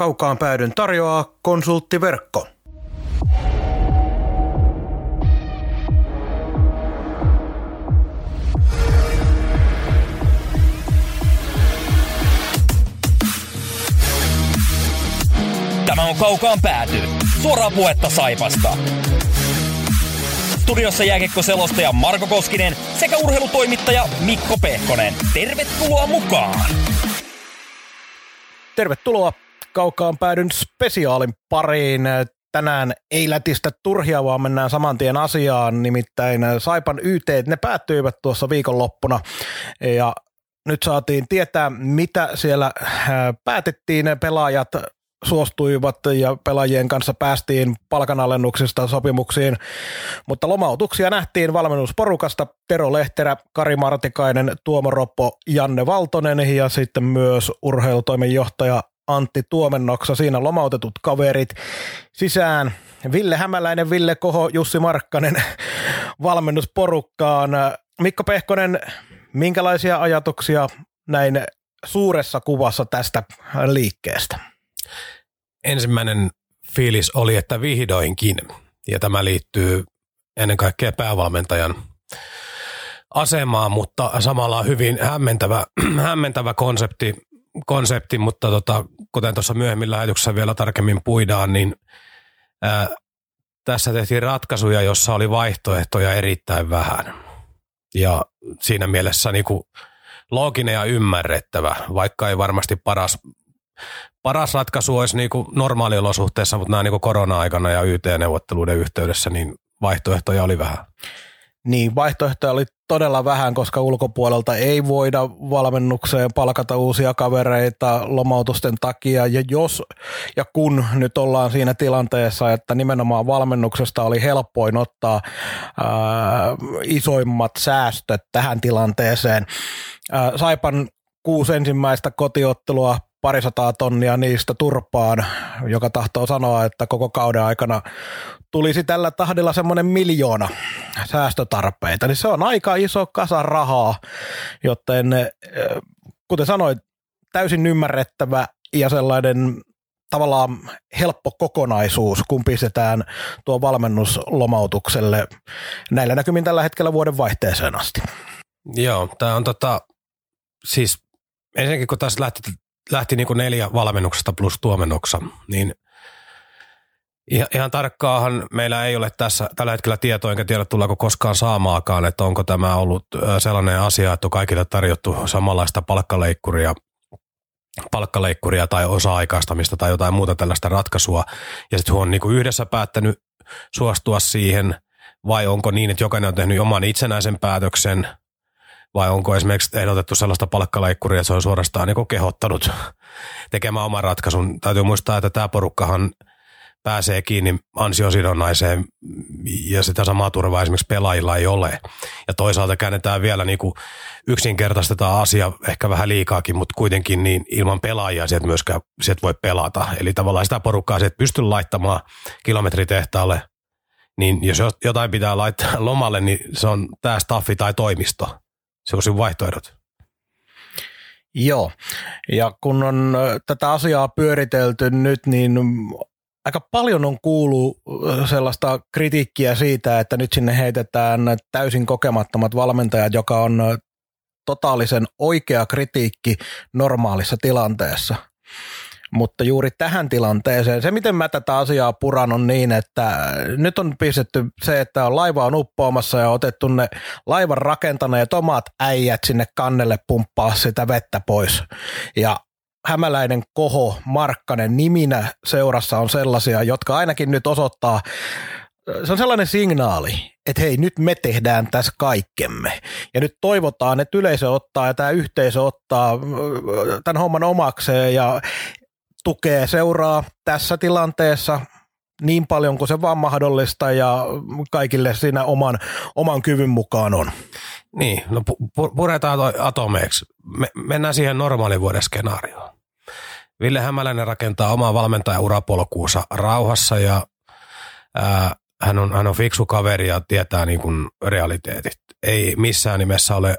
Kaukaan päädyn tarjoaa konsulttiverkko. Tämä on Kaukaan pääty. Suoraa puhetta Saipasta. Studiossa jääkiekko-selostaja Marko Koskinen sekä urheilutoimittaja Mikko Pehkonen. Tervetuloa mukaan! Tervetuloa Kaukaan päädyn spesiaalin pariin. Tänään ei lätistä turhia, vaan mennään saman tien asiaan. Nimittäin Saipan YT, ne päättyivät tuossa viikonloppuna. Ja nyt saatiin tietää, mitä siellä päätettiin. Pelaajat suostuivat ja pelaajien kanssa päästiin palkanalennuksista sopimuksiin, mutta lomautuksia nähtiin valmennusporukasta Tero Lehterä, Kari Martikainen, Tuomo Roppo, Janne Valtonen ja sitten myös urheilutoimenjohtaja Antti Tuomennoksa, siinä lomautetut kaverit sisään. Ville Hämäläinen, Ville Koho, Jussi Markkanen valmennusporukkaan. Mikko Pehkonen, minkälaisia ajatuksia näin suuressa kuvassa tästä liikkeestä? ensimmäinen fiilis oli, että vihdoinkin, ja tämä liittyy ennen kaikkea päävalmentajan asemaan, mutta samalla hyvin hämmentävä, hämmentävä konsepti, konsepti, mutta tota, kuten tuossa myöhemmin lähetyksessä vielä tarkemmin puidaan, niin ää, tässä tehtiin ratkaisuja, jossa oli vaihtoehtoja erittäin vähän. Ja siinä mielessä niin kuin looginen ja ymmärrettävä, vaikka ei varmasti paras, paras ratkaisu olisi niin kuin normaaliolosuhteessa, mutta nämä niin kuin korona-aikana ja YT-neuvotteluiden yhteydessä, niin vaihtoehtoja oli vähän. Niin, vaihtoehtoja oli todella vähän, koska ulkopuolelta ei voida valmennukseen palkata uusia kavereita lomautusten takia. Ja jos ja kun nyt ollaan siinä tilanteessa, että nimenomaan valmennuksesta oli helpoin ottaa ää, isoimmat säästöt tähän tilanteeseen. Ää, Saipan kuusi ensimmäistä kotiottelua parisataa tonnia niistä turpaan, joka tahtoo sanoa, että koko kauden aikana tulisi tällä tahdilla semmoinen miljoona säästötarpeita, niin se on aika iso kasa rahaa, joten eh, kuten sanoin, täysin ymmärrettävä ja sellainen tavallaan helppo kokonaisuus, kun pistetään tuo valmennuslomautukselle näillä näkymin tällä hetkellä vuoden vaihteeseen asti. Joo, tämä on tota, siis ensinnäkin kun tässä lähti lähti niin kuin neljä valmennuksesta plus tuomennoksa, niin ihan tarkkaahan meillä ei ole tässä tällä hetkellä tietoa, enkä tiedä tullaanko koskaan saamaakaan, että onko tämä ollut sellainen asia, että on kaikille tarjottu samanlaista palkkaleikkuria palkkaleikkuria tai osa-aikaistamista tai jotain muuta tällaista ratkaisua, ja sitten on niin yhdessä päättänyt suostua siihen, vai onko niin, että jokainen on tehnyt oman itsenäisen päätöksen – vai onko esimerkiksi ehdotettu sellaista palkkaleikkuria, että se on suorastaan niin kehottanut tekemään oman ratkaisun. Täytyy muistaa, että tämä porukkahan pääsee kiinni ansiosidonnaiseen ja sitä samaa turvaa esimerkiksi pelaajilla ei ole. Ja toisaalta käännetään vielä niin kuin yksinkertaistetaan asia ehkä vähän liikaakin, mutta kuitenkin niin ilman pelaajia sieltä myöskään sieltä voi pelata. Eli tavallaan sitä porukkaa sieltä pystyy laittamaan kilometritehtaalle, niin jos jotain pitää laittaa lomalle, niin se on tämä staffi tai toimisto se on sinun vaihtoehdot. Joo, ja kun on tätä asiaa pyöritelty nyt, niin aika paljon on kuullut sellaista kritiikkiä siitä, että nyt sinne heitetään täysin kokemattomat valmentajat, joka on totaalisen oikea kritiikki normaalissa tilanteessa – mutta juuri tähän tilanteeseen, se miten mä tätä asiaa puran on niin, että nyt on pistetty se, että on laiva on uppoamassa ja otettu ne laivan rakentaneet omat äijät sinne kannelle pumppaa sitä vettä pois. Ja Hämäläinen, Koho, Markkanen niminä seurassa on sellaisia, jotka ainakin nyt osoittaa, se on sellainen signaali, että hei, nyt me tehdään tässä kaikkemme. Ja nyt toivotaan, että yleisö ottaa ja tämä yhteisö ottaa tämän homman omakseen ja tukee seuraa tässä tilanteessa niin paljon kuin se vaan mahdollista ja kaikille siinä oman, oman kyvyn mukaan on. Niin, no pu- puretaan toi. Me, mennään siihen normaalivuoden skenaarioon. Ville Hämäläinen rakentaa omaa valmentajaurapolkuunsa rauhassa ja ää, hän, on, hän on fiksu kaveri ja tietää niin kuin realiteetit. Ei missään nimessä ole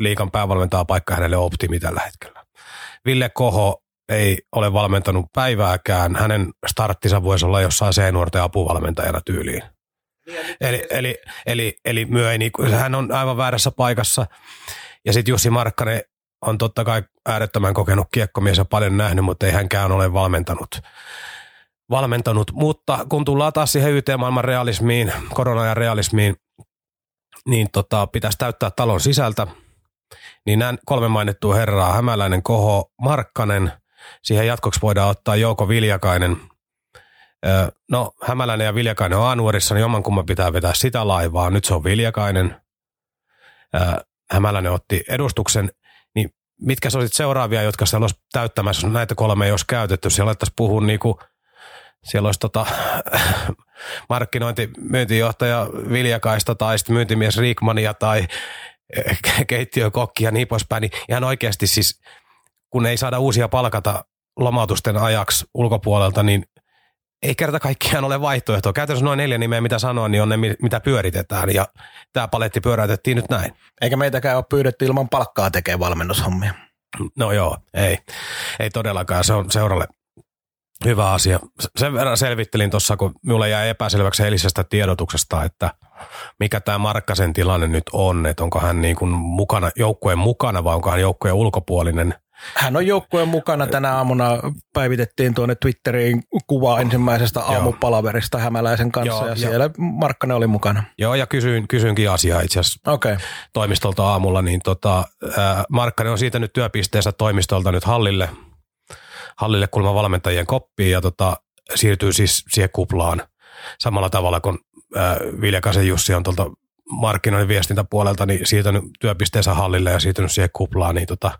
liikan päävalmentaa paikka hänelle optimi tällä hetkellä. Ville Koho ei ole valmentanut päivääkään. Hänen starttinsa voisi olla jossain C-nuorten apuvalmentajana tyyliin. Eli, eli, eli, eli myö ei, niinku, hän on aivan väärässä paikassa. Ja sitten Jussi Markkanen on totta kai äärettömän kokenut kiekkomies ja paljon nähnyt, mutta ei hänkään ole valmentanut. valmentanut. Mutta kun tullaan taas siihen YT-maailman realismiin, korona realismiin, niin tota, pitäisi täyttää talon sisältä. Niin nämä kolme mainittua herraa, Hämäläinen, Koho, Markkanen, siihen jatkoksi voidaan ottaa Jouko Viljakainen. No, Hämäläinen ja Viljakainen on A-nuorissa, niin joman kumman pitää vetää sitä laivaa. Nyt se on Viljakainen. Hämäläinen otti edustuksen mitkä olisit seuraavia, jotka siellä olisi täyttämässä, jos näitä kolme olisi käytetty? Siellä alettaisiin puhua niin kuin, siellä olisi tota, markkinointi, myyntijohtaja Viljakaista tai sitten myyntimies Riikmania tai keittiökokki ja niin poispäin, niin ihan oikeasti siis, kun ei saada uusia palkata lomautusten ajaksi ulkopuolelta, niin ei kerta kaikkiaan ole vaihtoehtoa. Käytännössä noin neljä nimeä, mitä sanoa, niin on ne, mitä pyöritetään. Ja tämä paletti pyöräytettiin nyt näin. Eikä meitäkään ole pyydetty ilman palkkaa tekemään valmennushommia. No joo, ei. Ei todellakaan. Se on seuralle hyvä asia. Sen verran selvittelin tuossa, kun minulle jäi epäselväksi eilisestä tiedotuksesta, että mikä tämä Markkasen tilanne nyt on, että onko hän niin kuin mukana, joukkueen mukana vai onko hän joukkueen ulkopuolinen – hän on joukkueen mukana. Tänä aamuna päivitettiin tuonne Twitteriin kuva ensimmäisestä aamupalaverista Hämäläisen kanssa Joo, ja siellä jo. Markkanen oli mukana. Joo, ja kysyin, kysyinkin asiaa itse asiassa okay. toimistolta aamulla, niin tota, äh, Markkanen on siitä nyt työpisteessä toimistolta nyt hallille, hallille kulman valmentajien koppiin ja tota, siirtyy siis siihen kuplaan samalla tavalla kuin äh, Viljakasen Jussi on tuolta markkinoinnin viestintäpuolelta niin siirtynyt työpisteensä hallille ja siirtynyt siihen kuplaan, niin tota,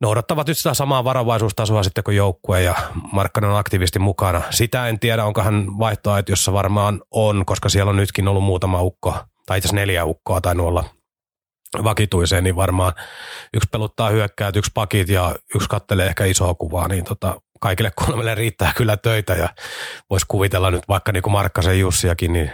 noudattavat nyt sitä samaa varovaisuustasoa sitten kuin joukkue ja Markkanen on aktiivisesti mukana. Sitä en tiedä, onko hän jossa varmaan on, koska siellä on nytkin ollut muutama ukko, tai itse asiassa neljä ukkoa tai olla vakituiseen, niin varmaan yksi peluttaa hyökkäät, yksi pakit ja yksi kattelee ehkä isoa kuvaa, niin tota, kaikille kolmelle riittää kyllä töitä ja voisi kuvitella nyt vaikka niin kuin Markkasen Jussiakin, niin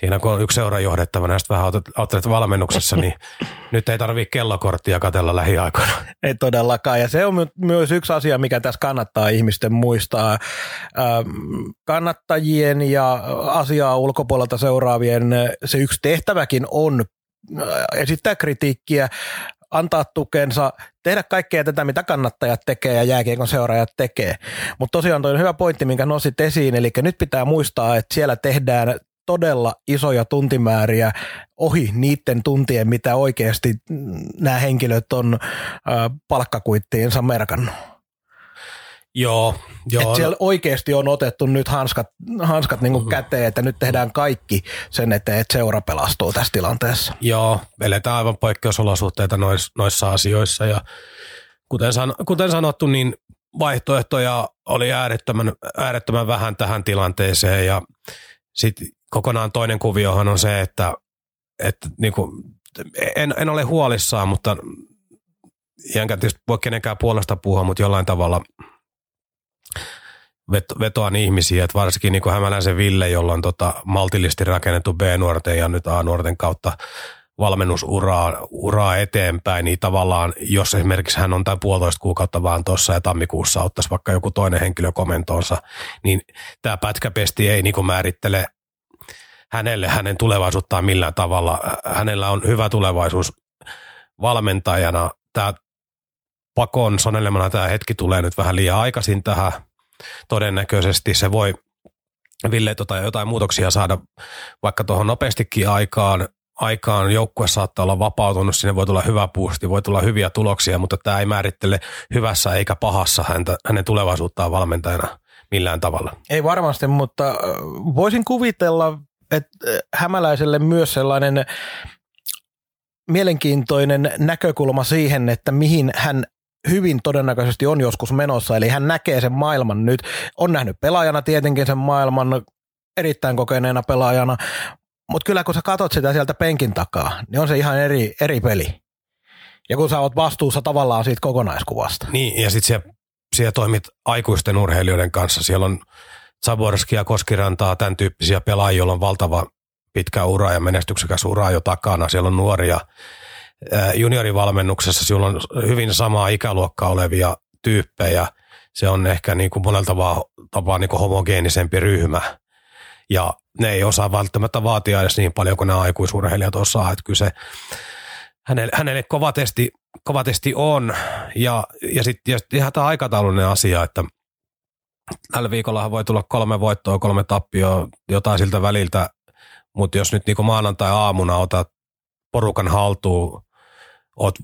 siinä kun on yksi seura johdettavana ja sitten vähän autat valmennuksessa, niin nyt ei tarvitse kellokorttia katella lähiaikoina. Ei todellakaan. Ja se on myös yksi asia, mikä tässä kannattaa ihmisten muistaa. Ähm, kannattajien ja asiaa ulkopuolelta seuraavien se yksi tehtäväkin on äh, esittää kritiikkiä, antaa tukensa, tehdä kaikkea tätä, mitä kannattajat tekee ja jääkiekon seuraajat tekee. Mutta tosiaan toi on hyvä pointti, minkä nosit esiin, eli nyt pitää muistaa, että siellä tehdään todella isoja tuntimääriä ohi niiden tuntien, mitä oikeasti nämä henkilöt on palkkakuittiinsa merkannut. Joo, joo. Et siellä oikeasti on otettu nyt hanskat, hanskat niin kuin mm. käteen, että nyt tehdään kaikki sen eteen, että seura pelastuu tässä tilanteessa. Joo, eletään aivan poikkeusolosuhteita noissa, noissa asioissa ja kuten, san, kuten sanottu, niin vaihtoehtoja oli äärettömän, äärettömän vähän tähän tilanteeseen ja sitten kokonaan toinen kuviohan on se, että, että niin kuin, en, en ole huolissaan, mutta enkä tietysti voi kenenkään puolesta puhua, mutta jollain tavalla vetoan ihmisiä, että varsinkin niin kuin Hämäläisen Ville, jolla on tota maltillisesti rakennettu B-nuorten ja nyt A-nuorten kautta valmennusuraa uraa eteenpäin, niin tavallaan jos esimerkiksi hän on tämän puolitoista kuukautta vaan tuossa ja tammikuussa ottaisi vaikka joku toinen henkilö komentoonsa, niin tämä pätkäpesti ei niin määrittele hänelle hänen tulevaisuuttaan millään tavalla. Hänellä on hyvä tulevaisuus valmentajana. Tämä pakon sanelemana tämä hetki tulee nyt vähän liian aikaisin tähän. Todennäköisesti se voi Ville tota, jotain muutoksia saada vaikka tuohon nopeastikin aikaan. Aikaan joukkue saattaa olla vapautunut, sinne voi tulla hyvä puusti, voi tulla hyviä tuloksia, mutta tämä ei määrittele hyvässä eikä pahassa häntä, hänen tulevaisuuttaan valmentajana millään tavalla. Ei varmasti, mutta voisin kuvitella että hämäläiselle myös sellainen mielenkiintoinen näkökulma siihen, että mihin hän hyvin todennäköisesti on joskus menossa, eli hän näkee sen maailman nyt, on nähnyt pelaajana tietenkin sen maailman, erittäin kokeneena pelaajana, mutta kyllä kun sä katot sitä sieltä penkin takaa, niin on se ihan eri, eri peli. Ja kun sä oot vastuussa tavallaan siitä kokonaiskuvasta. Niin, ja sitten siellä, siellä toimit aikuisten urheilijoiden kanssa. Siellä on Zaborskia, Koskirantaa, tämän tyyppisiä pelaajia, joilla on valtava pitkä ura ja menestyksekäs ura jo takana. Siellä on nuoria juniorivalmennuksessa, siellä on hyvin samaa ikäluokkaa olevia tyyppejä. Se on ehkä niin kuin monella tapaa, tapaa niin kuin homogeenisempi ryhmä. Ja ne ei osaa välttämättä vaatia edes niin paljon kuin nämä aikuisurheilijat osaa. Että kyllä se hänelle, hänelle kova, testi, kova testi on. Ja, ja sitten sit ihan tämä aikataulullinen asia, että tällä viikolla voi tulla kolme voittoa, kolme tappioa, jotain siltä väliltä. Mutta jos nyt niin maanantai-aamuna otat porukan haltuun, oot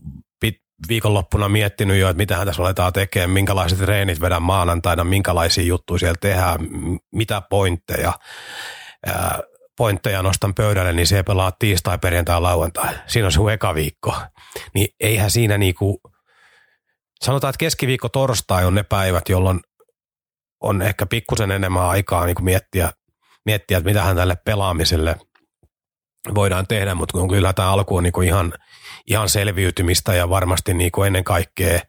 viikonloppuna miettinyt jo, että mitä tässä aletaan tekemään, minkälaiset treenit vedän maanantaina, minkälaisia juttuja siellä tehdään, mitä pointteja, pointteja nostan pöydälle, niin se pelaa tiistai, perjantai, lauantai. Siinä on se eka viikko. Niin eihän siinä niinku, sanotaan, että keskiviikko, torstai on ne päivät, jolloin on ehkä pikkusen enemmän aikaa niin miettiä, miettiä, että mitähän tälle pelaamiselle voidaan tehdä, mutta kyllä tämä alku on niin ihan – ihan selviytymistä ja varmasti niin kuin ennen kaikkea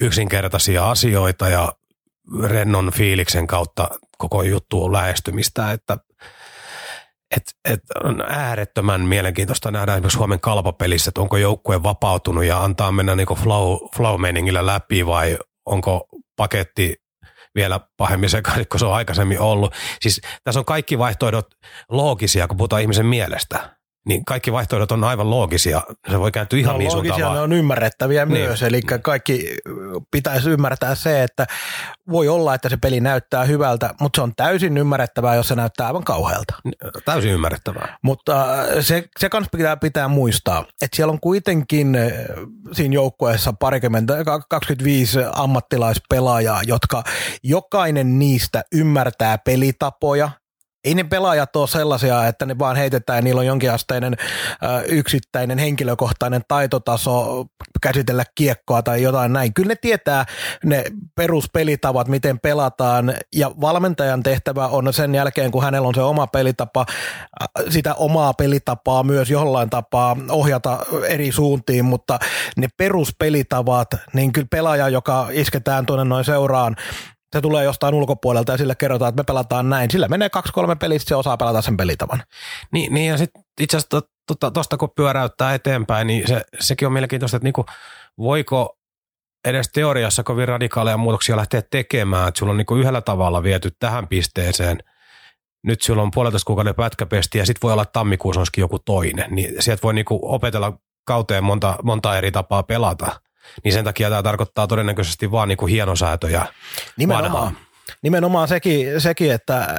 yksinkertaisia asioita ja rennon fiiliksen kautta koko juttu on lähestymistä, että et, et on äärettömän mielenkiintoista nähdä esimerkiksi Suomen kalpapelissä, että onko joukkue vapautunut ja antaa mennä niin flow, flow-meningillä läpi vai onko paketti vielä pahemmin sekaisin kuin se on aikaisemmin ollut. Siis tässä on kaikki vaihtoehdot loogisia, kun puhutaan ihmisen mielestä niin kaikki vaihtoehdot on aivan loogisia. Se voi kääntyä ihan no, niin loogisia, ne on ymmärrettäviä niin. myös, eli kaikki pitäisi ymmärtää se, että voi olla, että se peli näyttää hyvältä, mutta se on täysin ymmärrettävää, jos se näyttää aivan kauhealta. Täysin ymmärrettävää. Mutta äh, se, se kans pitää, pitää muistaa, että siellä on kuitenkin äh, siinä joukkueessa parikymmentä, 25 ammattilaispelaajaa, jotka jokainen niistä ymmärtää pelitapoja – ei ne pelaajat ole sellaisia, että ne vaan heitetään ja niillä on jonkinasteinen äh, yksittäinen henkilökohtainen taitotaso käsitellä kiekkoa tai jotain näin. Kyllä ne tietää ne peruspelitavat, miten pelataan ja valmentajan tehtävä on sen jälkeen, kun hänellä on se oma pelitapa, sitä omaa pelitapaa myös jollain tapaa ohjata eri suuntiin, mutta ne peruspelitavat, niin kyllä pelaaja, joka isketään tuonne noin seuraan, se tulee jostain ulkopuolelta ja sille kerrotaan, että me pelataan näin. Sillä menee kaksi-kolme peliä, se osaa pelata sen pelitavan. Niin, niin ja sitten itse asiassa tuosta to, to, kun pyöräyttää eteenpäin, niin se, sekin on mielenkiintoista, että niinku, voiko edes teoriassa kovin radikaaleja muutoksia lähteä tekemään, että sulla on niinku yhdellä tavalla viety tähän pisteeseen. Nyt sulla on puolitoista kuukauden pätkäpesti ja sitten voi olla, tammikuussa olisikin joku toinen. Niin sieltä voi niinku opetella kauteen monta, monta eri tapaa pelata – niin sen takia tämä tarkoittaa todennäköisesti vaan niin kuin hienosäätöjä. Nimenomaan. Nimenomaan sekin, sekin, että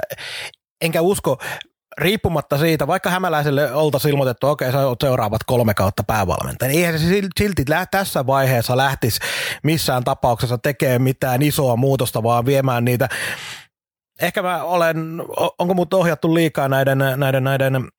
enkä usko, riippumatta siitä, vaikka Hämäläiselle oltaisiin ilmoitettu, okei, okay, sä oot seuraavat kolme kautta päävalmentaja, niin eihän se silti tässä vaiheessa lähtisi missään tapauksessa tekemään mitään isoa muutosta, vaan viemään niitä Ehkä mä olen, onko mut ohjattu liikaa näiden, näiden, näiden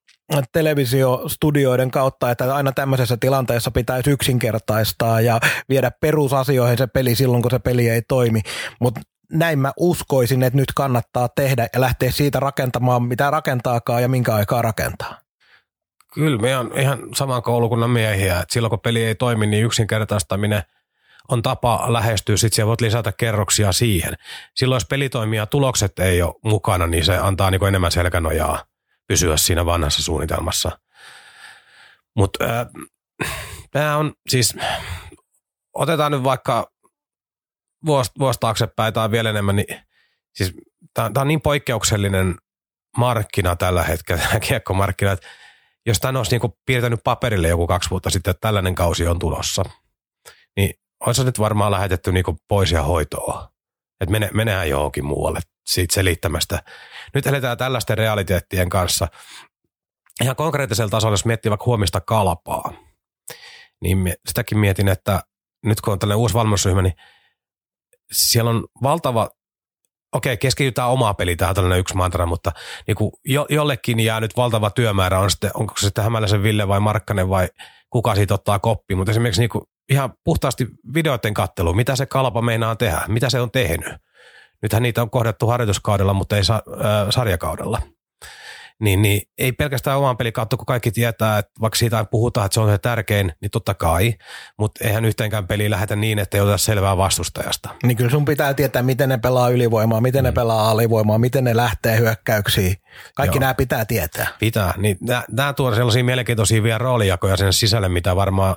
televisiostudioiden kautta, että aina tämmöisessä tilanteessa pitäisi yksinkertaistaa ja viedä perusasioihin se peli silloin, kun se peli ei toimi. Mutta näin mä uskoisin, että nyt kannattaa tehdä ja lähteä siitä rakentamaan, mitä rakentaakaan ja minkä aikaa rakentaa. Kyllä, me on ihan saman koulukunnan miehiä, että silloin kun peli ei toimi, niin yksinkertaistaminen on tapa lähestyä, sitten siellä voit lisätä kerroksia siihen. Silloin jos peli toimii ja tulokset ei ole mukana, niin se antaa niin enemmän selkänojaa pysyä siinä vanhassa suunnitelmassa. Mutta tämä on siis, otetaan nyt vaikka vuosi, vuosi taaksepäin tai vielä enemmän, niin siis tämä on niin poikkeuksellinen markkina tällä hetkellä, tämä kiekkomarkkina, että jos tämä olisi niinku piirtänyt paperille joku kaksi vuotta sitten, että tällainen kausi on tulossa, niin olisi nyt varmaan lähetetty niinku pois ja hoitoa. Että mene, menehän johonkin muualle siitä selittämästä. Nyt eletään tällaisten realiteettien kanssa. Ihan konkreettisella tasolla, jos miettii vaikka huomista kalpaa, niin sitäkin mietin, että nyt kun on tällainen uusi valmennusryhmä, niin siellä on valtava, okei, keskitytään omaa peliä, tähän tällainen yksi mantra, mutta niin kuin jo, jollekin jää nyt valtava työmäärä, on sitten, onko se sitten Hämäläisen Ville vai Markkanen vai kuka siitä ottaa koppi, mutta esimerkiksi niin kuin ihan puhtaasti videoiden kattelu, mitä se kalpa meinaa tehdä, mitä se on tehnyt. Nythän niitä on kohdattu harjoituskaudella, mutta ei sa, äh, sarjakaudella. Niin, niin, ei pelkästään oman pelin kautta, kun kaikki tietää, että vaikka siitä puhutaan, että se on se tärkein, niin totta kai, mutta eihän yhteenkään peliin lähetä niin, että ei ota selvää vastustajasta. Niin kyllä sun pitää tietää, miten ne pelaa ylivoimaa, miten mm. ne pelaa alivoimaa, miten ne lähtee hyökkäyksiin. Kaikki Joo. nämä pitää tietää. Pitää. Niin, nämä tuo sellaisia mielenkiintoisia vielä roolijakoja sen sisälle, mitä varmaan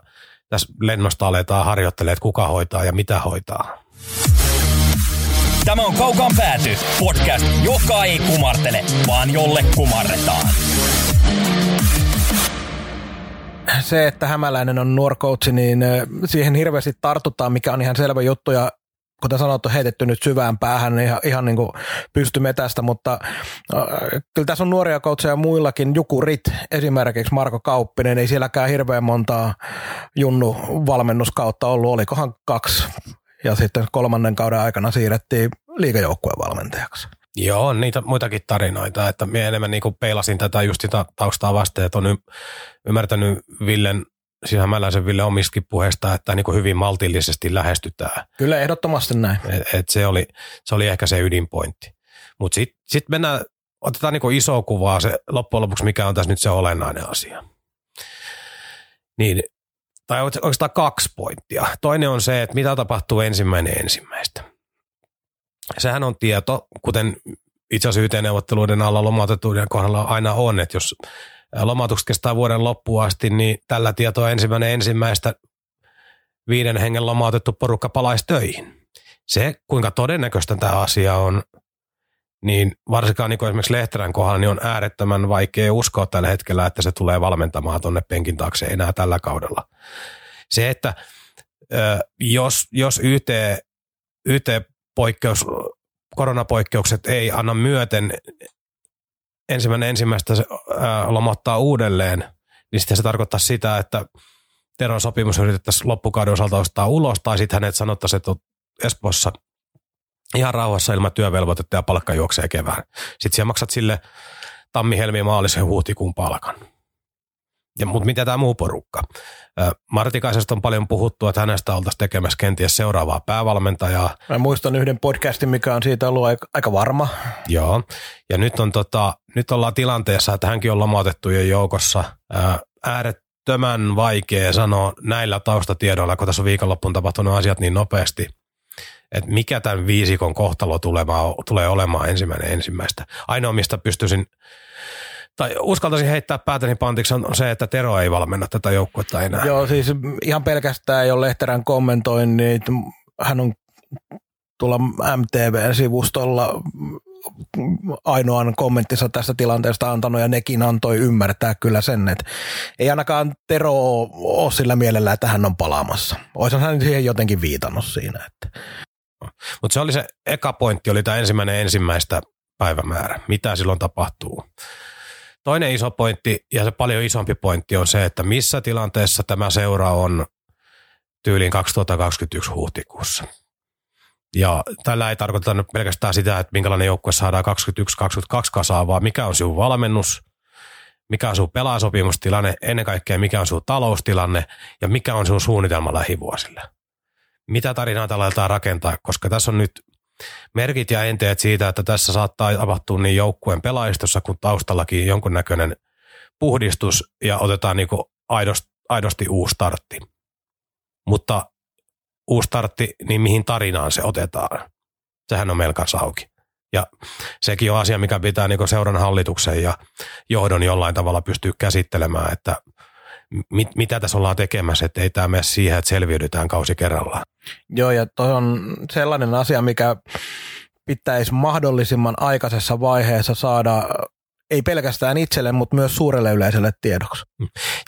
tässä lennosta aletaan harjoittelemaan, että kuka hoitaa ja mitä hoitaa. Tämä on Kaukaan pääty, podcast, joka ei kumartele, vaan jolle kumarretaan. Se, että Hämäläinen on nuorkoutsi, niin siihen hirveästi tartutaan, mikä on ihan selvä juttu ja kuten sanottu, heitetty nyt syvään päähän niin ihan, ihan niin kuin pysty metästä, mutta äh, kyllä tässä on nuoria koutseja muillakin. Juku Rit, esimerkiksi Marko Kauppinen, ei sielläkään hirveän montaa junnu valmennuskautta ollut, olikohan kaksi. Ja sitten kolmannen kauden aikana siirrettiin liikajoukkueen valmentajaksi. Joo, on niitä muitakin tarinoita, että minä enemmän niin peilasin tätä just sitä taustaa vasten, että on ymmärtänyt Villen siis Hämäläisen Ville omistakin puheesta, että niin hyvin maltillisesti lähestytään. Kyllä ehdottomasti näin. Et, et se, oli, se oli ehkä se ydinpointti. Mutta sitten sit mennään, otetaan niin iso kuvaa se loppujen lopuksi, mikä on tässä nyt se olennainen asia. Niin, tai oikeastaan kaksi pointtia. Toinen on se, että mitä tapahtuu ensimmäinen ensimmäistä. Sehän on tieto, kuten itse asiassa YT-neuvotteluiden alla lomautetuiden kohdalla aina on, että jos lomautukset kestää vuoden loppuun asti, niin tällä tietoa ensimmäinen ensimmäistä viiden hengen lomautettu porukka palaisi töihin. Se, kuinka todennäköistä tämä asia on, niin varsinkaan niin esimerkiksi Lehterän kohdalla, niin on äärettömän vaikea uskoa tällä hetkellä, että se tulee valmentamaan tuonne penkin taakse enää tällä kaudella. Se, että jos, jos YT, YT-poikkeus, koronapoikkeukset ei anna myöten ensimmäinen ensimmäistä se, ää, lomottaa uudelleen, niin sitten se tarkoittaa sitä, että Teron sopimus yritettäisiin loppukauden osalta ostaa ulos, tai sitten hänet sanottaisiin, että Espoossa ihan rauhassa ilman työvelvoitetta ja palkka juoksee kevään. Sitten siellä maksat sille tammi, helmi, maalisen huhtikuun palkan. Ja, mutta mitä tämä muu porukka? Martikaisesta on paljon puhuttu, että hänestä oltaisiin tekemässä kenties seuraavaa päävalmentajaa. Mä muistan yhden podcastin, mikä on siitä ollut aika, aika varma. Joo, ja nyt, on tota, nyt ollaan tilanteessa, että hänkin on lomautettujen joukossa. Äärettömän vaikea sanoa näillä taustatiedoilla, kun tässä on viikonloppuun tapahtunut asiat niin nopeasti, että mikä tämän viisikon kohtalo tulee olemaan ensimmäinen ensimmäistä. Ainoa, mistä pystyisin tai uskaltaisin heittää päätäni pantiksi on se, että Tero ei valmenna tätä joukkuetta enää. Joo, siis ihan pelkästään jo Lehterän kommentoin, niin hän on tuolla MTV-sivustolla ainoan kommenttinsa tästä tilanteesta antanut ja nekin antoi ymmärtää kyllä sen, että ei ainakaan Tero ole sillä mielellä, että hän on palaamassa. Olisin hän siihen jotenkin viitannut siinä. Että. Mutta se oli se eka pointti, oli tämä ensimmäinen ensimmäistä päivämäärä. Mitä silloin tapahtuu? Toinen iso pointti ja se paljon isompi pointti on se, että missä tilanteessa tämä seura on tyyliin 2021 huhtikuussa. Ja tällä ei tarkoita nyt pelkästään sitä, että minkälainen joukkue saadaan 21-22 kasaan, vaan mikä on sinun valmennus, mikä on sinun pelaasopimustilanne, ennen kaikkea mikä on sinun taloustilanne ja mikä on sinun suunnitelma lähivuosille. Mitä tarinaa tällä rakentaa, koska tässä on nyt merkit ja enteet siitä, että tässä saattaa tapahtua niin joukkueen pelaajistossa kuin taustallakin jonkunnäköinen puhdistus ja otetaan niin kuin aidosti, aidosti uusi startti. Mutta uusi startti, niin mihin tarinaan se otetaan? Sehän on melko auki. Ja sekin on asia, mikä pitää niin seuran hallituksen ja johdon jollain tavalla pystyä käsittelemään, että mit, mitä tässä ollaan tekemässä, että ei tämä mene siihen, että selviydytään kausi kerrallaan. Joo, ja toi on sellainen asia, mikä pitäisi mahdollisimman aikaisessa vaiheessa saada ei pelkästään itselle, mutta myös suurelle yleisölle tiedoksi.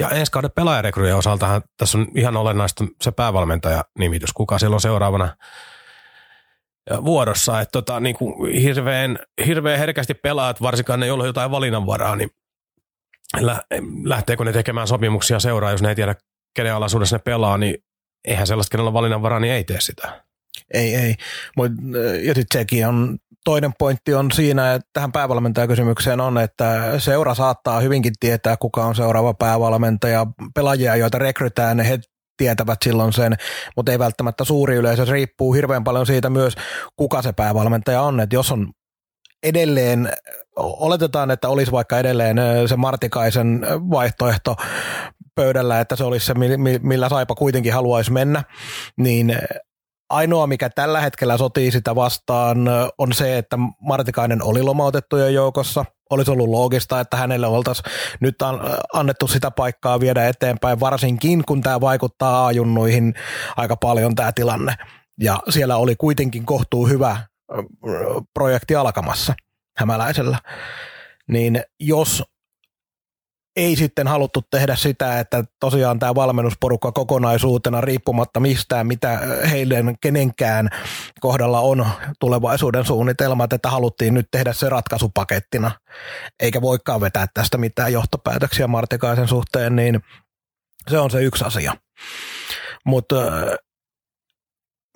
Ja ensi kauden pelaajarekryjen osaltahan tässä on ihan olennaista se päävalmentaja-nimitys, kuka siellä on seuraavana vuorossa. Että tota, niin kuin hirveän, hirveän herkästi pelaat, varsinkaan ne, joilla on jotain valinnanvaraa, niin lähteekö ne tekemään sopimuksia seuraa, jos ne ei tiedä, kenen alaisuudessa ne pelaa, niin eihän sellaista, kenellä on valinnanvaraa, niin ei tee sitä. Ei, ei. Mut, ja sitten sekin on, toinen pointti on siinä, että tähän päävalmentajakysymykseen on, että seura saattaa hyvinkin tietää, kuka on seuraava päävalmentaja. Pelaajia, joita rekrytään, he tietävät silloin sen, mutta ei välttämättä suuri yleisö. Se riippuu hirveän paljon siitä myös, kuka se päävalmentaja on. Että jos on edelleen, oletetaan, että olisi vaikka edelleen se Martikaisen vaihtoehto pöydällä, että se olisi se, millä Saipa kuitenkin haluaisi mennä, niin ainoa, mikä tällä hetkellä sotii sitä vastaan, on se, että Martikainen oli lomautettujen joukossa. Olisi ollut loogista, että hänelle oltaisiin nyt annettu sitä paikkaa viedä eteenpäin, varsinkin kun tämä vaikuttaa ajunnuihin aika paljon tämä tilanne. Ja siellä oli kuitenkin kohtuu hyvä projekti alkamassa hämäläisellä. Niin jos ei sitten haluttu tehdä sitä, että tosiaan tämä valmennusporukka kokonaisuutena riippumatta mistään, mitä heidän kenenkään kohdalla on tulevaisuuden suunnitelmat, että haluttiin nyt tehdä se ratkaisupakettina, eikä voikaan vetää tästä mitään johtopäätöksiä Martikaisen suhteen, niin se on se yksi asia. Mutta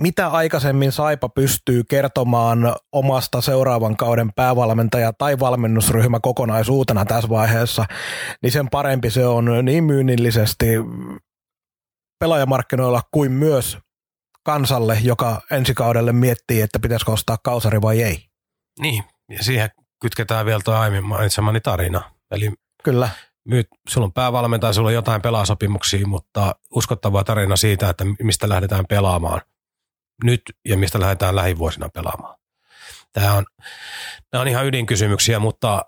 mitä aikaisemmin Saipa pystyy kertomaan omasta seuraavan kauden päävalmentaja tai valmennusryhmä kokonaisuutena tässä vaiheessa, niin sen parempi se on niin myynnillisesti pelaajamarkkinoilla kuin myös kansalle, joka ensi kaudelle miettii, että pitäisikö ostaa kausari vai ei. Niin, ja siihen kytketään vielä tuo aiemmin mainitsemani tarina. Eli Kyllä. Myyt, sulla on päävalmentaja, sulla on jotain pelaasopimuksia, mutta uskottava tarina siitä, että mistä lähdetään pelaamaan – nyt ja mistä lähdetään lähivuosina pelaamaan. Tämä on, nämä on ihan ydinkysymyksiä, mutta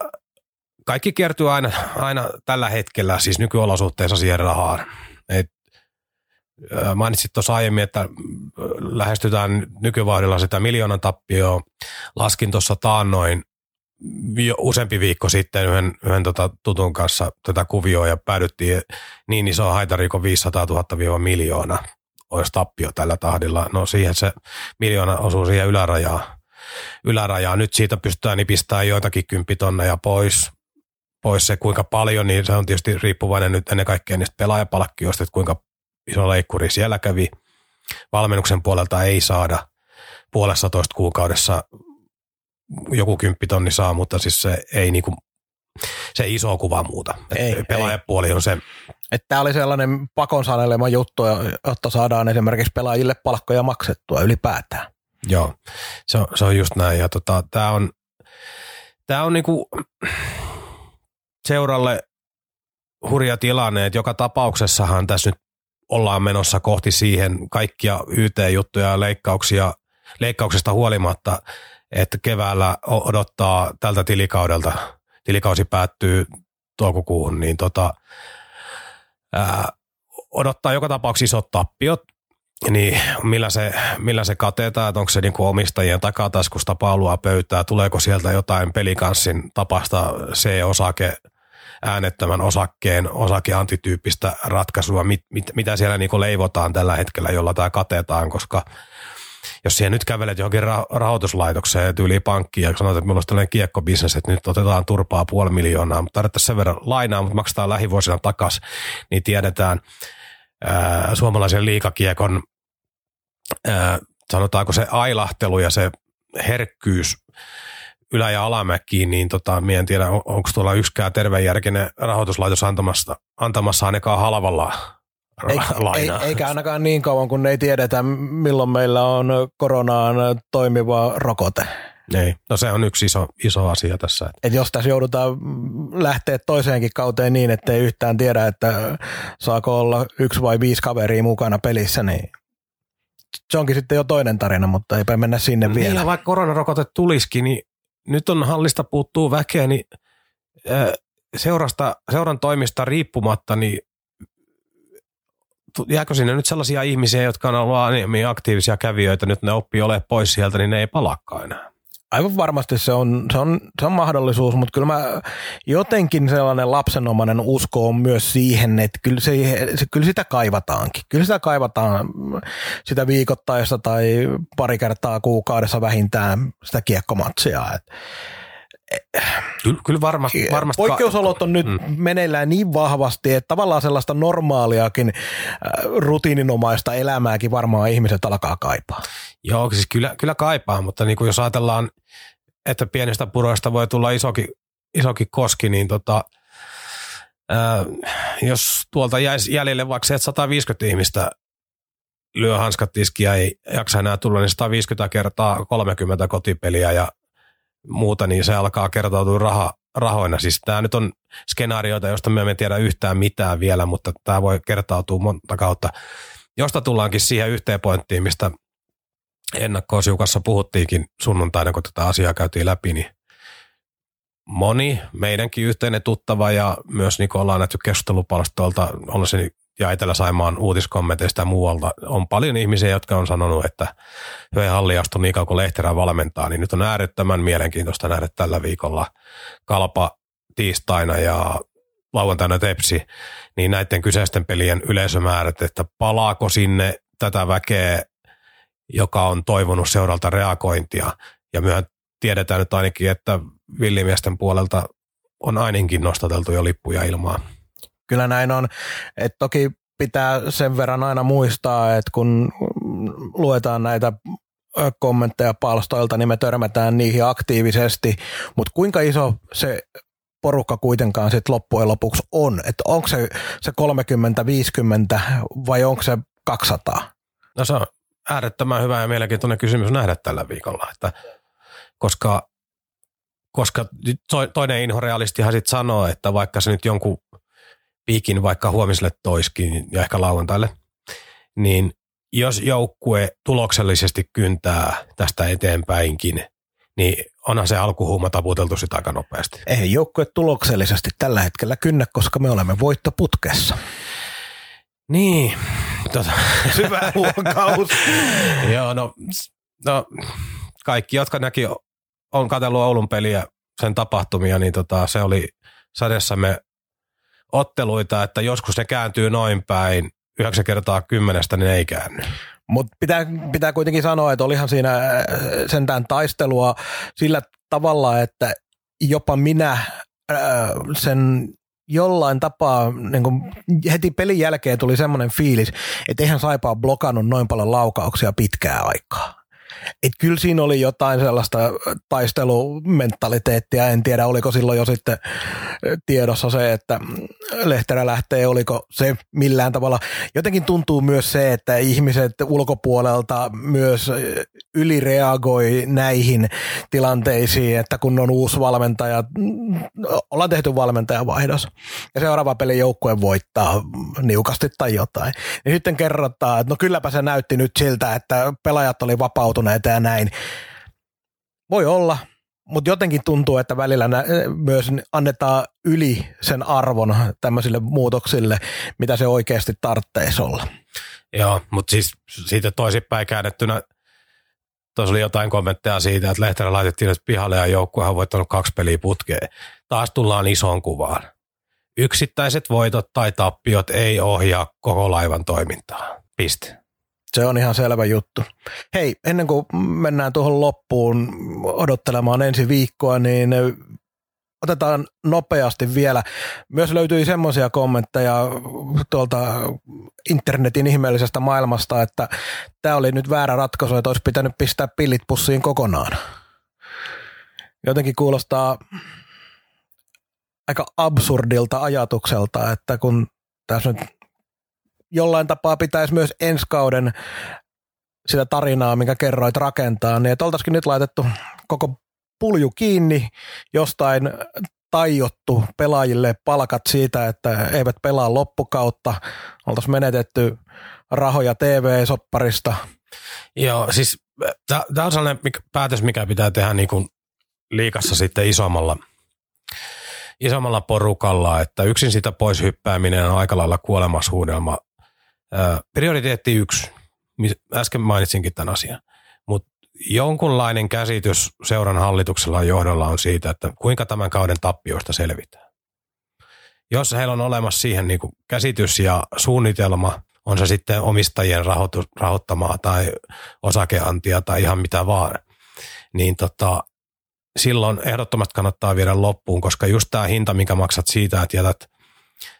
kaikki kertyy aina, aina tällä hetkellä, siis nykyolosuhteissa siihen rahaan. Et, mainitsit tuossa aiemmin, että lähestytään nykyvauhdilla sitä miljoonan tappioa. Laskin tuossa taannoin jo useampi viikko sitten yhden, yhden tota tutun kanssa tätä kuvioa ja päädyttiin niin iso haitariko 500 000 miljoona olisi tappio tällä tahdilla. No siihen se miljoona osuu siihen ylärajaan. ylärajaan. Nyt siitä pystytään nipistämään joitakin kymppitonneja pois. Pois se kuinka paljon, niin se on tietysti riippuvainen nyt ennen kaikkea niistä pelaajapalkkioista, että kuinka iso leikkuri siellä kävi. Valmennuksen puolelta ei saada puolessa toista kuukaudessa joku kymppitonni saa, mutta siis se ei niinku, se iso kuva muuta. Ei, pelaajapuoli ei. on se Tämä oli sellainen pakon sanelema juttu, jotta saadaan esimerkiksi pelaajille palkkoja maksettua ylipäätään. Joo, se on, se on just näin. Ja tota, tämä on, tää on niinku seuralle hurja tilanne, että joka tapauksessahan tässä nyt ollaan menossa kohti siihen kaikkia YT-juttuja ja leikkauksia, leikkauksesta huolimatta, että keväällä odottaa tältä tilikaudelta, tilikausi päättyy toukokuuhun, niin tota, ää, odottaa joka tapauksessa isot tappiot, niin millä se, millä se katetaan, että onko se niinku omistajien takataskusta palua pöytää, tuleeko sieltä jotain pelikanssin tapasta C-osake, äänettömän osakkeen osakeantityyppistä ratkaisua, mit, mit, mitä siellä niinku leivotaan tällä hetkellä, jolla tämä katetaan, koska – jos siihen nyt kävelet johonkin rahoituslaitokseen tyyliin pankkiin ja sanot, että meillä olisi tällainen kiekkobisnes, että nyt otetaan turpaa puoli miljoonaa, mutta tarvittaisiin sen verran lainaa, mutta maksetaan lähivuosina takaisin, niin tiedetään ää, suomalaisen liikakiekon, ää, sanotaanko se ailahtelu ja se herkkyys ylä- ja alamäkiin, niin tota, minä en tiedä, onko tuolla yksikään tervejärkinen rahoituslaitos antamassa, antamassa ainakaan halvalla eikä, eikä ainakaan niin kauan, kun ei tiedetä, milloin meillä on koronaan toimiva rokote. Ei. No se on yksi iso, iso asia tässä. Et jos tässä joudutaan lähteä toiseenkin kauteen niin, että ei yhtään tiedä, että saako olla yksi vai viisi kaveria mukana pelissä, niin se onkin sitten jo toinen tarina, mutta eipä mennä sinne niin, vielä. vaikka koronarokote tulisikin, niin nyt on hallista puuttuu väkeä, niin seurasta, seuran toimista riippumatta, niin jääkö sinne nyt sellaisia ihmisiä, jotka on ollut aiemmin aktiivisia kävijöitä, nyt ne oppii ole pois sieltä, niin ne ei palakkaan enää? Aivan varmasti se on, se, on, se on mahdollisuus, mutta kyllä mä jotenkin sellainen lapsenomainen usko on myös siihen, että kyllä, se, se, kyllä sitä kaivataankin. Kyllä sitä kaivataan sitä viikoittaista tai pari kertaa kuukaudessa vähintään sitä kiekkomatsia. Että Kyllä, kyllä varmasti, varmasti. Poikkeusolot on nyt mm. meneillään niin vahvasti, että tavallaan sellaista normaaliakin äh, rutiininomaista elämääkin varmaan ihmiset alkaa kaipaa. Joo, siis kyllä, kyllä kaipaa, mutta niin kuin jos ajatellaan, että pienistä puroista voi tulla isokin, isokin koski, niin tota, ää, äh, jos tuolta jäisi jäljelle vaikka se, että 150 ihmistä lyö hanskat tiskiä ei jaksa enää tulla, niin 150 kertaa 30 kotipeliä ja muuta, niin se alkaa kertautua raha, rahoina. Siis tämä nyt on skenaarioita, josta me emme tiedä yhtään mitään vielä, mutta tämä voi kertautua monta kautta. Josta tullaankin siihen yhteen pointtiin, mistä ennakkoosiukassa puhuttiinkin sunnuntaina, kun tätä asiaa käytiin läpi, niin moni meidänkin yhteinen tuttava ja myös niin kuin ollaan nähty keskustelupalstoilta, on se ja Etelä-Saimaan uutiskommenteista ja muualta on paljon ihmisiä, jotka on sanonut, että ei halli astu niin kauan kuin Lehterä valmentaa, niin nyt on äärettömän mielenkiintoista nähdä tällä viikolla Kalpa tiistaina ja lauantaina Tepsi, niin näiden kyseisten pelien yleisömäärät, että palaako sinne tätä väkeä, joka on toivonut seuralta reagointia. Ja myöhän tiedetään nyt ainakin, että villimiesten puolelta on ainakin nostateltu jo lippuja ilmaan. Kyllä näin on. Et toki pitää sen verran aina muistaa, että kun luetaan näitä kommentteja palstoilta, niin me törmätään niihin aktiivisesti, mutta kuinka iso se porukka kuitenkaan sitten loppujen lopuksi on? Että onko se, se 30-50 vai onko se 200? No se on äärettömän hyvä ja mielenkiintoinen kysymys nähdä tällä viikolla, että koska, koska toinen inhorealistihan sitten sanoo, että vaikka se nyt jonkun piikin vaikka huomiselle toiskin ja ehkä lauantaille, niin jos joukkue tuloksellisesti kyntää tästä eteenpäinkin, niin onhan se alkuhuuma taputeltu sitä aika nopeasti. Ei joukkue tuloksellisesti tällä hetkellä kynnä, koska me olemme voittoputkessa. Niin. Tota. Syvä huokaus. Joo, no, no, kaikki, jotka näki, on katsellut Oulun peliä, sen tapahtumia, niin tota, se oli sadessamme otteluita, että joskus ne kääntyy noin päin, yhdeksän kertaa kymmenestä, niin ei käänny. Mutta pitää, pitää kuitenkin sanoa, että olihan siinä äh, sentään taistelua sillä tavalla, että jopa minä äh, sen jollain tapaa niin kun heti pelin jälkeen tuli semmoinen fiilis, että eihän Saipaa blokannut noin paljon laukauksia pitkää aikaa. Et kyllä siinä oli jotain sellaista taistelumentaliteettia, en tiedä oliko silloin jo sitten tiedossa se, että Lehterä lähtee, oliko se millään tavalla. Jotenkin tuntuu myös se, että ihmiset ulkopuolelta myös ylireagoi näihin tilanteisiin, että kun on uusi valmentaja, ollaan tehty valmentajavaihdos ja seuraava peli joukkue voittaa niukasti tai jotain. Niin sitten kerrotaan, että no kylläpä se näytti nyt siltä, että pelaajat oli vapautuneita ja näin. Voi olla, mutta jotenkin tuntuu, että välillä nä- myös annetaan yli sen arvon tämmöisille muutoksille, mitä se oikeasti tarvitsisi olla. Joo, mutta siis siitä toisinpäin käännettynä, tuossa oli jotain kommentteja siitä, että Lehterä laitettiin nyt pihalle ja joukkuehan on voittanut kaksi peliä putkeen. Taas tullaan isoon kuvaan. Yksittäiset voitot tai tappiot ei ohjaa koko laivan toimintaa. Piste. Se on ihan selvä juttu. Hei, ennen kuin mennään tuohon loppuun odottelemaan ensi viikkoa, niin otetaan nopeasti vielä. Myös löytyi semmoisia kommentteja tuolta internetin ihmeellisestä maailmasta, että tämä oli nyt väärä ratkaisu, että olisi pitänyt pistää pillit pussiin kokonaan. Jotenkin kuulostaa aika absurdilta ajatukselta, että kun tässä nyt jollain tapaa pitäisi myös ensi kauden sitä tarinaa, minkä kerroit rakentaa, niin että nyt laitettu koko pulju kiinni, jostain tajottu pelaajille palkat siitä, että eivät pelaa loppukautta, oltaisiin menetetty rahoja TV-sopparista. Joo, siis tämä on sellainen päätös, mikä pitää tehdä niin kuin liikassa sitten isommalla, isommalla porukalla, että yksin sitä pois hyppääminen on aika lailla kuolemashuudelma prioriteetti yksi, äsken mainitsinkin tämän asian, mutta jonkunlainen käsitys seuran hallituksella ja johdolla on siitä, että kuinka tämän kauden tappioista selvitään. Jos heillä on olemassa siihen niin käsitys ja suunnitelma, on se sitten omistajien rahoitu, rahoittamaa tai osakeantia tai ihan mitä vaan, niin tota, silloin ehdottomasti kannattaa viedä loppuun, koska just tämä hinta, mikä maksat siitä, että jätät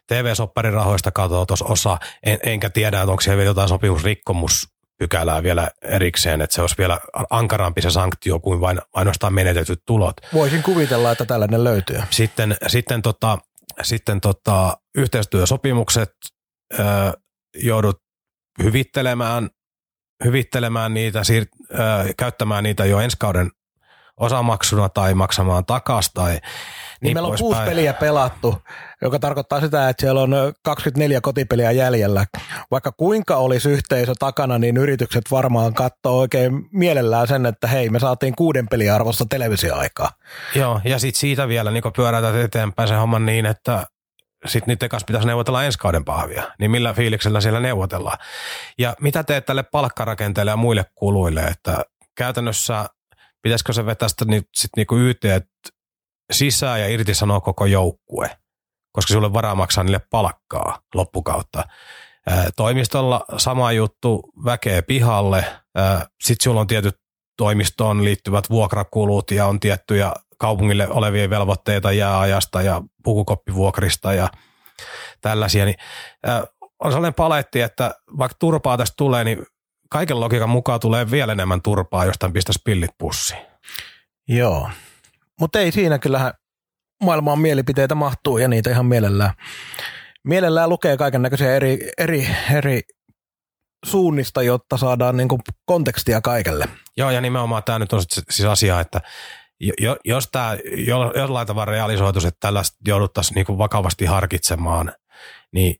TV-sopparin rahoista tuossa osa, en, enkä tiedä, että onko siellä vielä jotain sopimusrikkomuspykälää vielä erikseen, että se olisi vielä ankarampi se sanktio kuin vain ainoastaan menetetyt tulot. Voisin kuvitella, että tällainen löytyy. Sitten, sitten, tota, sitten tota, yhteistyösopimukset ö, joudut hyvittelemään, hyvittelemään niitä, siir- ö, käyttämään niitä jo ensi kauden osamaksuna tai maksamaan takaisin tai niin, niin meillä on kuusi päin. peliä pelattu, joka tarkoittaa sitä, että siellä on 24 kotipeliä jäljellä. Vaikka kuinka olisi yhteisö takana, niin yritykset varmaan katsoo oikein mielellään sen, että hei, me saatiin kuuden pelin arvosta televisioaikaa. Joo, ja sitten siitä vielä niin pyörätät eteenpäin se homman niin, että sitten niiden kanssa pitäisi neuvotella ensi kauden pahvia. Niin millä fiiliksellä siellä neuvotellaan? Ja mitä teet tälle palkkarakenteelle ja muille kuluille, että käytännössä pitäisikö se vetää sitä ni, sit niinku YT sisään ja irtisanoa koko joukkue, koska sulle varaa maksaa niille palkkaa loppukautta. Toimistolla sama juttu, väkeä pihalle. Sitten sulla on tietyt toimistoon liittyvät vuokrakulut ja on tiettyjä kaupungille olevia velvoitteita jääajasta ja pukukoppivuokrista ja tällaisia. Niin, on sellainen paletti, että vaikka turpaa tästä tulee, niin kaiken logiikan mukaan tulee vielä enemmän turpaa, jostain pistäisi pillit pussiin. Joo, mutta ei siinä kyllähän maailmaan mielipiteitä mahtuu ja niitä ihan mielellään mielellään lukee kaiken näköisiä eri, eri, eri suunnista, jotta saadaan niin kuin kontekstia kaikelle. Joo, ja nimenomaan tämä nyt on siis asia, että jo, jos tämä jollain tavalla realisoitus, että tällaista jouduttaisiin niin kuin vakavasti harkitsemaan, niin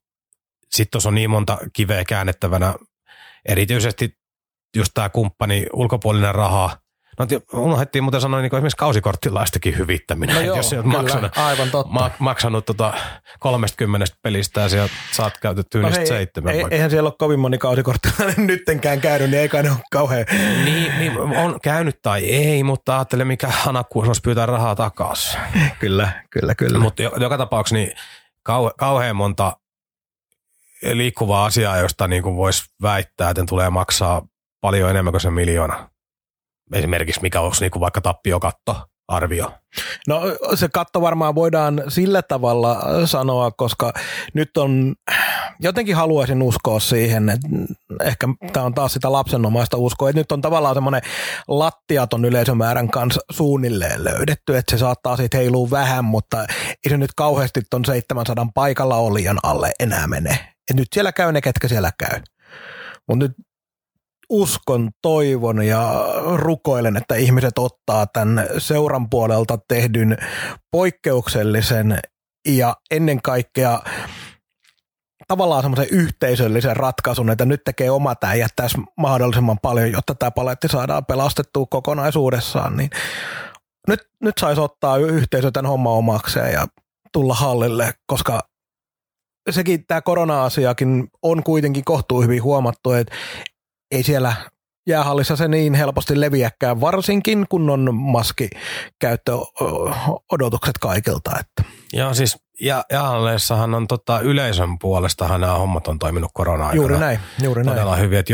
sitten tuossa on niin monta kiveä käännettävänä, erityisesti just tämä kumppani, ulkopuolinen raha, No unohdettiin muuten sanoa niin esimerkiksi kausikorttilaistakin hyvittäminen. No joo, jos olet maksanut, aivan totta. Ma, maksanut tota 30 pelistä ja sieltä saat käytettyä no niistä seitsemän. Ei, eihän siellä ole kovin moni kausikorttilainen nyttenkään käynyt, niin eikä ne ole kauhean. Niin, niin, on käynyt tai ei, mutta ajattele mikä hanakkuus olisi pyytää rahaa takaisin. kyllä, kyllä, kyllä. Mutta joka tapauksessa niin kau, kauhean monta liikkuvaa asiaa, josta niin voisi väittää, että tulee maksaa paljon enemmän kuin se miljoona esimerkiksi mikä olisi niin kuin vaikka tappiokatto arvio? No se katto varmaan voidaan sillä tavalla sanoa, koska nyt on, jotenkin haluaisin uskoa siihen, että ehkä tämä on taas sitä lapsenomaista uskoa, että nyt on tavallaan semmoinen lattiaton yleisömäärän kanssa suunnilleen löydetty, että se saattaa siitä heilua vähän, mutta ei se nyt kauheasti ton 700 paikalla olijan alle enää mene. Et nyt siellä käy ne, ketkä siellä käy. Mutta nyt uskon, toivon ja rukoilen, että ihmiset ottaa tämän seuran puolelta tehdyn poikkeuksellisen ja ennen kaikkea tavallaan semmoisen yhteisöllisen ratkaisun, että nyt tekee oma tämä jättäisi mahdollisimman paljon, jotta tämä paletti saadaan pelastettua kokonaisuudessaan, niin nyt, nyt saisi ottaa yhteisö tämän homman omakseen ja tulla hallille, koska sekin tämä korona-asiakin on kuitenkin kohtuu hyvin huomattu, että ei siellä jäähallissa se niin helposti leviäkään, varsinkin kun on maskikäyttöodotukset kaikilta. Että. Joo, siis ja, jäähalleissahan on tota, yleisön puolestahan nämä hommat on toiminut korona-aikana. Juuri näin, juuri näin. Todella hyvin, että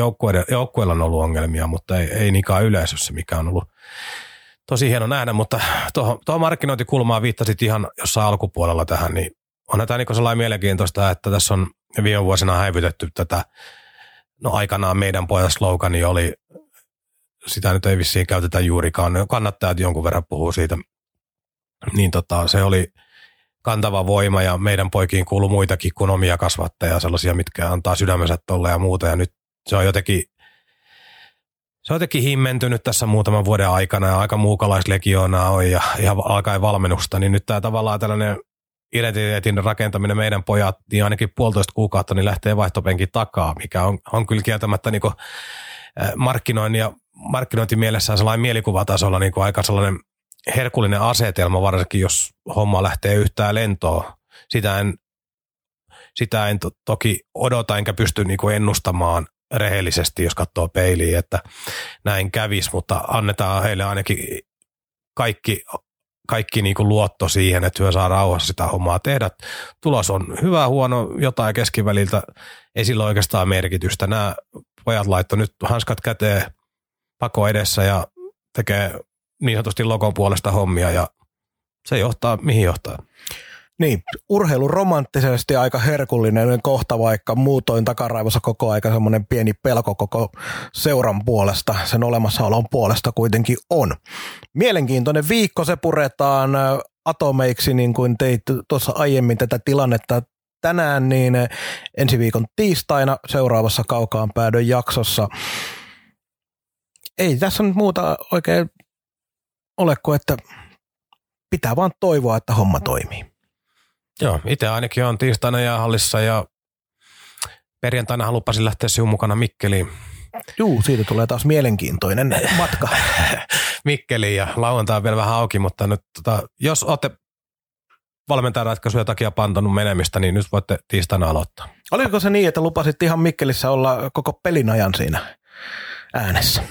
joukkueilla on ollut ongelmia, mutta ei, ei niinkään yleisössä, mikä on ollut tosi hieno nähdä, mutta tuohon, tuohon markkinointikulmaan viittasit ihan jossain alkupuolella tähän, niin on tämä niin sellainen mielenkiintoista, että tässä on viime vuosina häivytetty tätä no aikanaan meidän pojan slogani oli, sitä nyt ei vissiin käytetä juurikaan, kannattajat jonkun verran puhuu siitä, niin tota, se oli kantava voima ja meidän poikiin kuuluu muitakin kuin omia kasvattajia, sellaisia, mitkä antaa sydämensä tolle ja muuta. Ja nyt se on jotenkin se on jotenkin himmentynyt tässä muutaman vuoden aikana ja aika muukalaislegioonaa on ja ihan alkaen valmennusta, niin nyt tämä tavallaan tällainen identiteetin rakentaminen meidän pojat, niin ainakin puolitoista kuukautta niin lähtee vaihtopenkin takaa, mikä on, on kyllä kieltämättä niin kuin, markkinoinnin ja markkinointimielessään sellainen mielikuvatasolla niin aika sellainen herkullinen asetelma, varsinkin jos homma lähtee yhtään lentoon. Sitä en, sitä en to, toki odota enkä pysty niin kuin ennustamaan rehellisesti, jos katsoo peiliin, että näin kävisi, mutta annetaan heille ainakin kaikki kaikki niin kuin luotto siihen, että hyö saa rauhassa sitä hommaa tehdä. Tulos on hyvä, huono, jotain keskiväliltä. Ei sillä oikeastaan merkitystä. Nämä pojat laittoi nyt hanskat käteen pako edessä ja tekee niin sanotusti logon puolesta hommia ja se johtaa, mihin johtaa. Niin, urheilu romanttisesti aika herkullinen kohta, vaikka muutoin takaraivossa koko aika semmoinen pieni pelko koko seuran puolesta, sen olemassaolon puolesta kuitenkin on. Mielenkiintoinen viikko, se puretaan atomeiksi, niin kuin teit tuossa aiemmin tätä tilannetta tänään, niin ensi viikon tiistaina seuraavassa kaukaan päädön jaksossa. Ei tässä nyt muuta oikein ole kuin, että pitää vaan toivoa, että homma toimii. Joo, itse ainakin on tiistaina jäähallissa ja perjantaina lupasin lähteä sinun mukana Mikkeliin. Juu, siitä tulee taas mielenkiintoinen matka. Mikkeliin ja lauantai on vielä vähän auki, mutta nyt tota, jos olette valmentajaratkaisuja takia pantanut menemistä, niin nyt voitte tiistaina aloittaa. Oliko se niin, että lupasit ihan Mikkelissä olla koko pelin ajan siinä äänessä?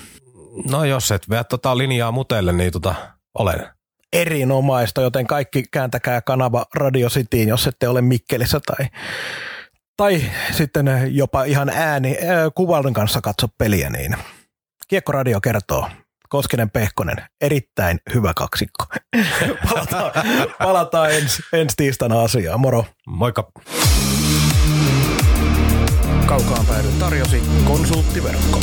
No jos et veä tota linjaa mutelle, niin tota, olen. Erinomaista, joten kaikki kääntäkää kanava Radio Cityin, jos ette ole Mikkelissä tai, tai sitten jopa ihan ääni äh, kuvan kanssa katso peliä, niin Kiekko Radio kertoo. Koskinen Pehkonen, erittäin hyvä kaksikko. palataan palataan ensi ens tiistaina asiaan. Moro. Moikka. Kaukaan päädy tarjosi konsulttiverkko.